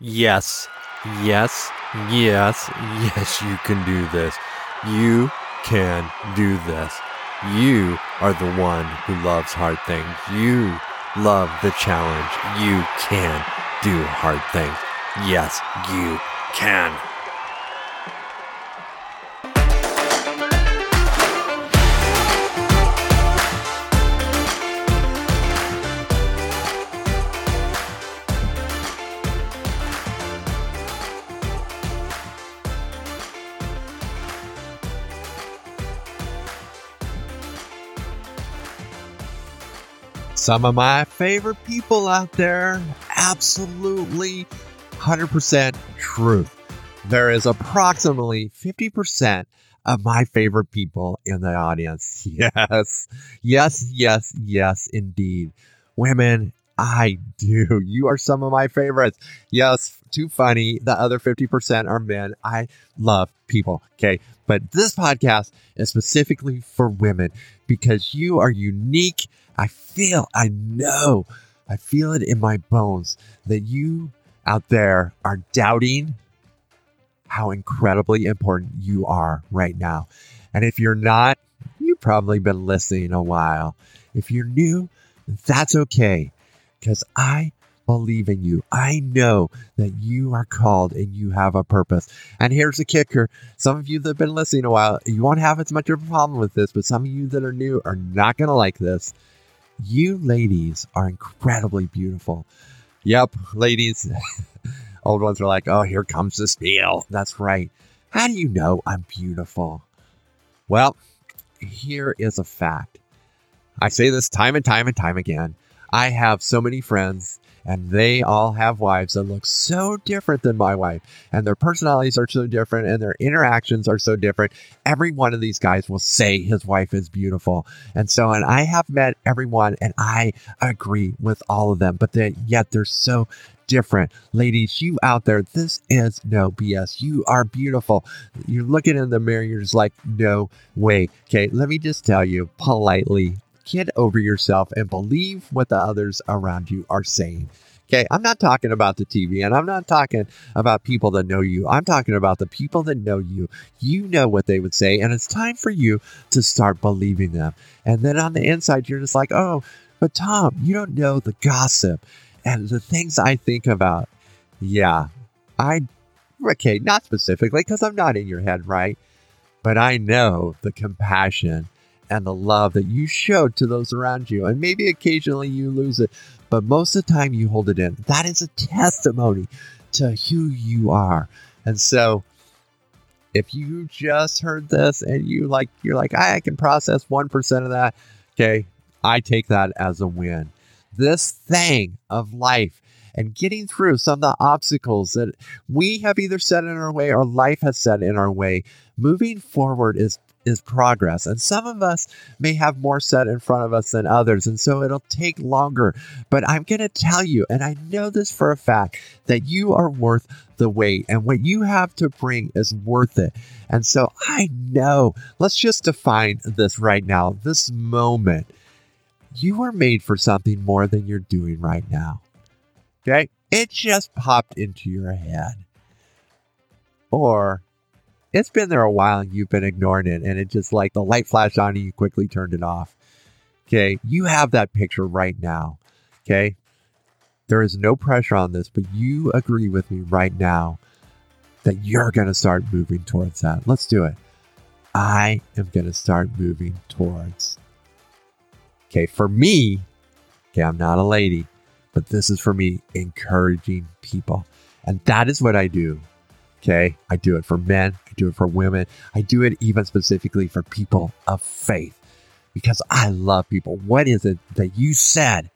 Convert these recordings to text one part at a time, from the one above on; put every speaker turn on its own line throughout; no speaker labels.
Yes, yes, yes, yes, you can do this. You can do this. You are the one who loves hard things. You love the challenge. You can do hard things. Yes, you can.
Some of my favorite people out there, absolutely 100% truth. There is approximately 50% of my favorite people in the audience. Yes, yes, yes, yes, indeed. Women, I do. You are some of my favorites. Yes, too funny. The other 50% are men. I love people. Okay. But this podcast is specifically for women because you are unique. I feel, I know, I feel it in my bones that you out there are doubting how incredibly important you are right now. And if you're not, you've probably been listening a while. If you're new, that's okay because I believe in you. I know that you are called and you have a purpose. And here's the kicker. Some of you that have been listening a while, you won't have as much of a problem with this, but some of you that are new are not going to like this. You ladies are incredibly beautiful. Yep, ladies. Old ones are like, oh, here comes the spiel. That's right. How do you know I'm beautiful? Well, here is a fact. I say this time and time and time again. I have so many friends and they all have wives that look so different than my wife and their personalities are so different and their interactions are so different every one of these guys will say his wife is beautiful and so and i have met everyone and i agree with all of them but yet they're so different. Ladies, you out there, this is no BS. You are beautiful. You're looking in the mirror, you're just like, no way. Okay, let me just tell you politely get over yourself and believe what the others around you are saying. Okay, I'm not talking about the TV and I'm not talking about people that know you. I'm talking about the people that know you. You know what they would say, and it's time for you to start believing them. And then on the inside, you're just like, oh, but Tom, you don't know the gossip and the things I think about. Yeah, I, okay, not specifically because I'm not in your head, right? But I know the compassion and the love that you showed to those around you. And maybe occasionally you lose it, but most of the time you hold it in. That is a testimony to who you are. And so if you just heard this and you like you're like I can process 1% of that, okay, I take that as a win. This thing of life and getting through some of the obstacles that we have either set in our way or life has set in our way. Moving forward is is progress. And some of us may have more set in front of us than others. And so it'll take longer. But I'm going to tell you, and I know this for a fact, that you are worth the wait. And what you have to bring is worth it. And so I know, let's just define this right now, this moment. You are made for something more than you're doing right now. Okay? It just popped into your head. Or it's been there a while and you've been ignoring it and it just like the light flashed on and you quickly turned it off. Okay. You have that picture right now. Okay. There is no pressure on this, but you agree with me right now that you're going to start moving towards that. Let's do it. I am going to start moving towards. Okay. For me, okay, I'm not a lady, but this is for me encouraging people. And that is what I do. Okay. I do it for men. I do it for women. I do it even specifically for people of faith because I love people. What is it that you said?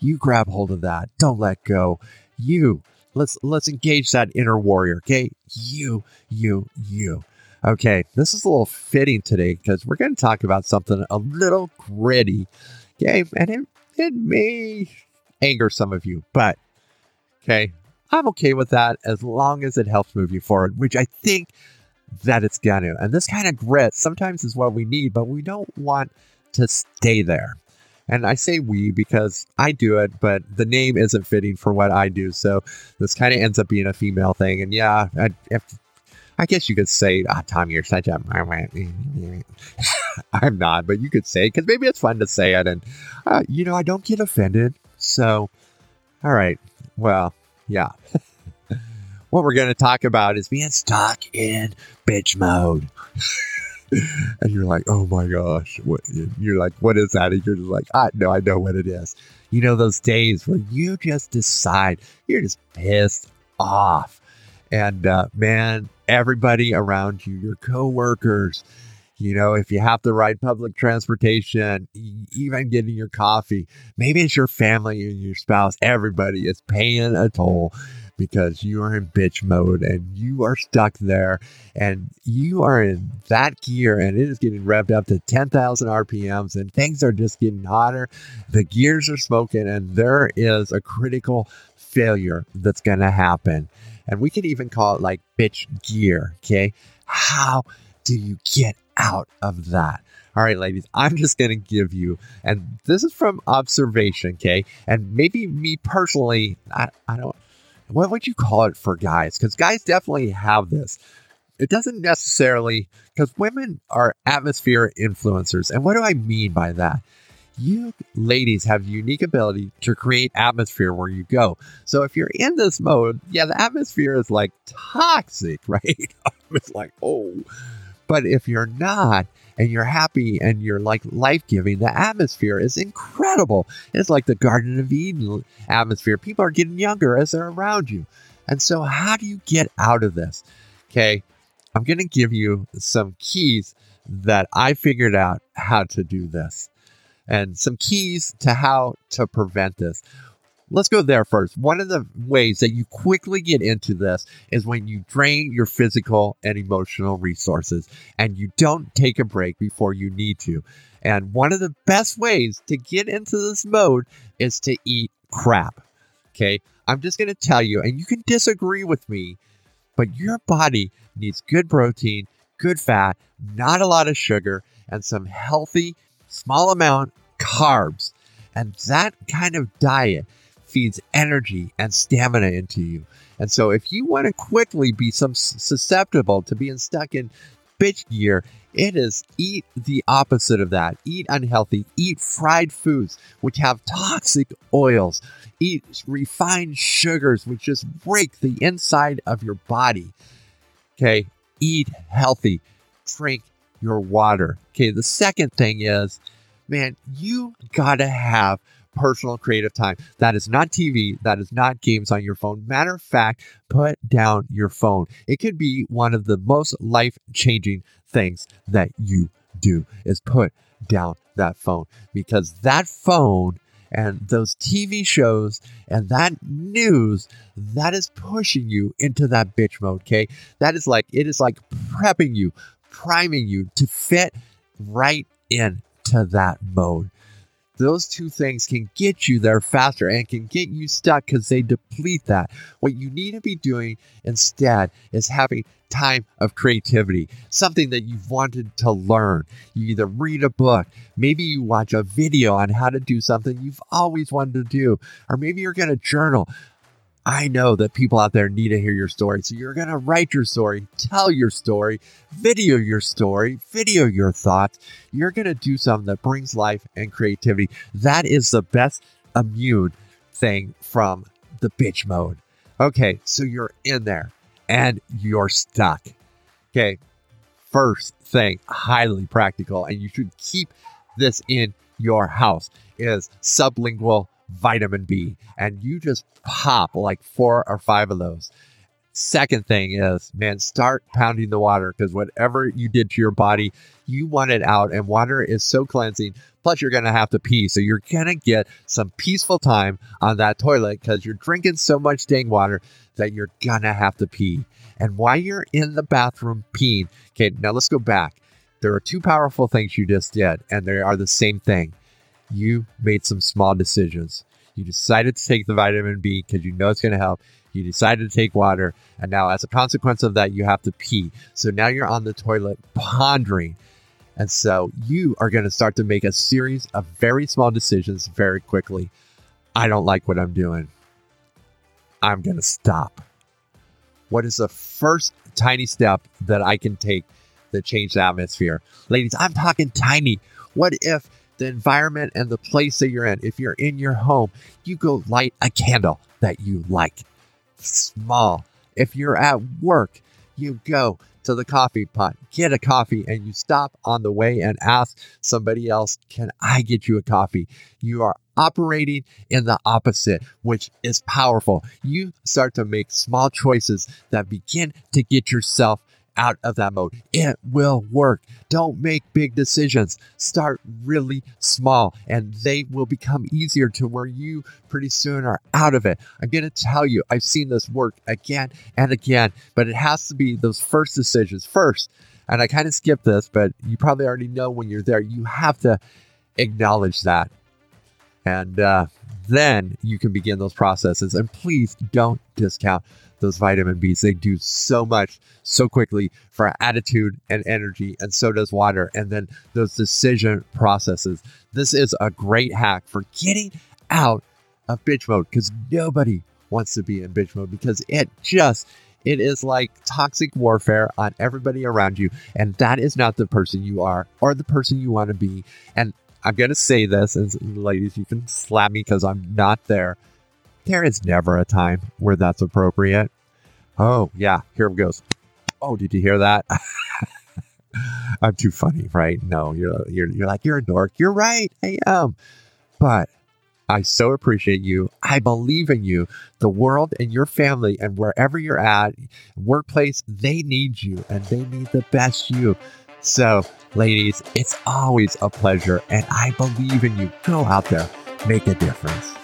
You grab hold of that. Don't let go. You let's let's engage that inner warrior. Okay. You, you, you. Okay. This is a little fitting today because we're going to talk about something a little gritty. Okay. And it, it may anger some of you, but okay. I'm okay with that as long as it helps move you forward, which I think that it's gonna. And this kind of grit sometimes is what we need, but we don't want to stay there. And I say we because I do it, but the name isn't fitting for what I do. So this kind of ends up being a female thing. And yeah, I, if, I guess you could say, ah, Tom, you're such a. I'm not, but you could say because maybe it's fun to say it. And, uh, you know, I don't get offended. So, all right. Well, yeah. what we're going to talk about is being stuck in bitch mode. and you're like, oh my gosh. What, you're like, what is that? And you're just like, ah, no, I know what it is. You know, those days where you just decide you're just pissed off. And uh, man, everybody around you, your coworkers, you know, if you have to ride public transportation, even getting your coffee, maybe it's your family and your spouse, everybody is paying a toll because you are in bitch mode and you are stuck there and you are in that gear and it is getting revved up to 10,000 RPMs and things are just getting hotter. The gears are smoking and there is a critical failure that's going to happen. And we could even call it like bitch gear. Okay. How do you get out of that? All right, ladies, I'm just going to give you, and this is from observation, okay? And maybe me personally, I, I don't, what would you call it for guys? Because guys definitely have this. It doesn't necessarily, because women are atmosphere influencers. And what do I mean by that? you ladies have unique ability to create atmosphere where you go. So if you're in this mode, yeah, the atmosphere is like toxic, right? it's like, oh. But if you're not and you're happy and you're like life giving, the atmosphere is incredible. It's like the Garden of Eden atmosphere. People are getting younger as they're around you. And so, how do you get out of this? Okay. I'm going to give you some keys that I figured out how to do this and some keys to how to prevent this. Let's go there first. One of the ways that you quickly get into this is when you drain your physical and emotional resources and you don't take a break before you need to. And one of the best ways to get into this mode is to eat crap. Okay. I'm just going to tell you, and you can disagree with me, but your body needs good protein, good fat, not a lot of sugar, and some healthy small amount carbs. And that kind of diet feeds energy and stamina into you. And so if you want to quickly be some susceptible to being stuck in bitch gear, it is eat the opposite of that. Eat unhealthy. Eat fried foods, which have toxic oils. Eat refined sugars, which just break the inside of your body. Okay. Eat healthy. Drink your water. Okay. The second thing is man, you gotta have personal creative time. That is not TV. That is not games on your phone. Matter of fact, put down your phone. It could be one of the most life changing things that you do is put down that phone because that phone and those TV shows and that news that is pushing you into that bitch mode. Okay. That is like, it is like prepping you, priming you to fit right in to that mode. Those two things can get you there faster and can get you stuck because they deplete that. What you need to be doing instead is having time of creativity, something that you've wanted to learn. You either read a book, maybe you watch a video on how to do something you've always wanted to do, or maybe you're going to journal. I know that people out there need to hear your story. So you're going to write your story, tell your story, video your story, video your thoughts. You're going to do something that brings life and creativity. That is the best immune thing from the bitch mode. Okay, so you're in there and you're stuck. Okay, first thing, highly practical, and you should keep this in your house is sublingual vitamin B, and you just pop like four or five of those. Second thing is, man, start pounding the water because whatever you did to your body, you want it out, and water is so cleansing. Plus, you're going to have to pee. So, you're going to get some peaceful time on that toilet because you're drinking so much dang water that you're going to have to pee. And while you're in the bathroom peeing, okay, now let's go back. There are two powerful things you just did, and they are the same thing you made some small decisions. You decided to take the vitamin B because you know it's going to help. You decided to take water. And now, as a consequence of that, you have to pee. So now you're on the toilet pondering. And so you are going to start to make a series of very small decisions very quickly. I don't like what I'm doing. I'm going to stop. What is the first tiny step that I can take to change the atmosphere? Ladies, I'm talking tiny. What if the environment and the place that you're in, if you're in your home, you go light a candle that you like? Small. If you're at work, you go to the coffee pot, get a coffee, and you stop on the way and ask somebody else, Can I get you a coffee? You are operating in the opposite, which is powerful. You start to make small choices that begin to get yourself out of that mode. It will work. Don't make big decisions. Start really small and they will become easier to where you pretty soon are out of it. I'm going to tell you, I've seen this work again and again, but it has to be those first decisions first. And I kind of skipped this, but you probably already know when you're there, you have to acknowledge that. And uh, then you can begin those processes. And please don't discount those vitamin Bs. They do so much so quickly for attitude and energy, and so does water. And then those decision processes. This is a great hack for getting out of bitch mode because nobody wants to be in bitch mode because it just it is like toxic warfare on everybody around you and that is not the person you are or the person you want to be and i'm going to say this and ladies you can slap me because i'm not there there is never a time where that's appropriate. Oh, yeah, here it goes. Oh, did you hear that? I'm too funny, right? No, you're, you're, you're like, you're a dork. You're right. I am. But I so appreciate you. I believe in you. The world and your family and wherever you're at, workplace, they need you and they need the best you. So, ladies, it's always a pleasure and I believe in you. Go out there, make a difference.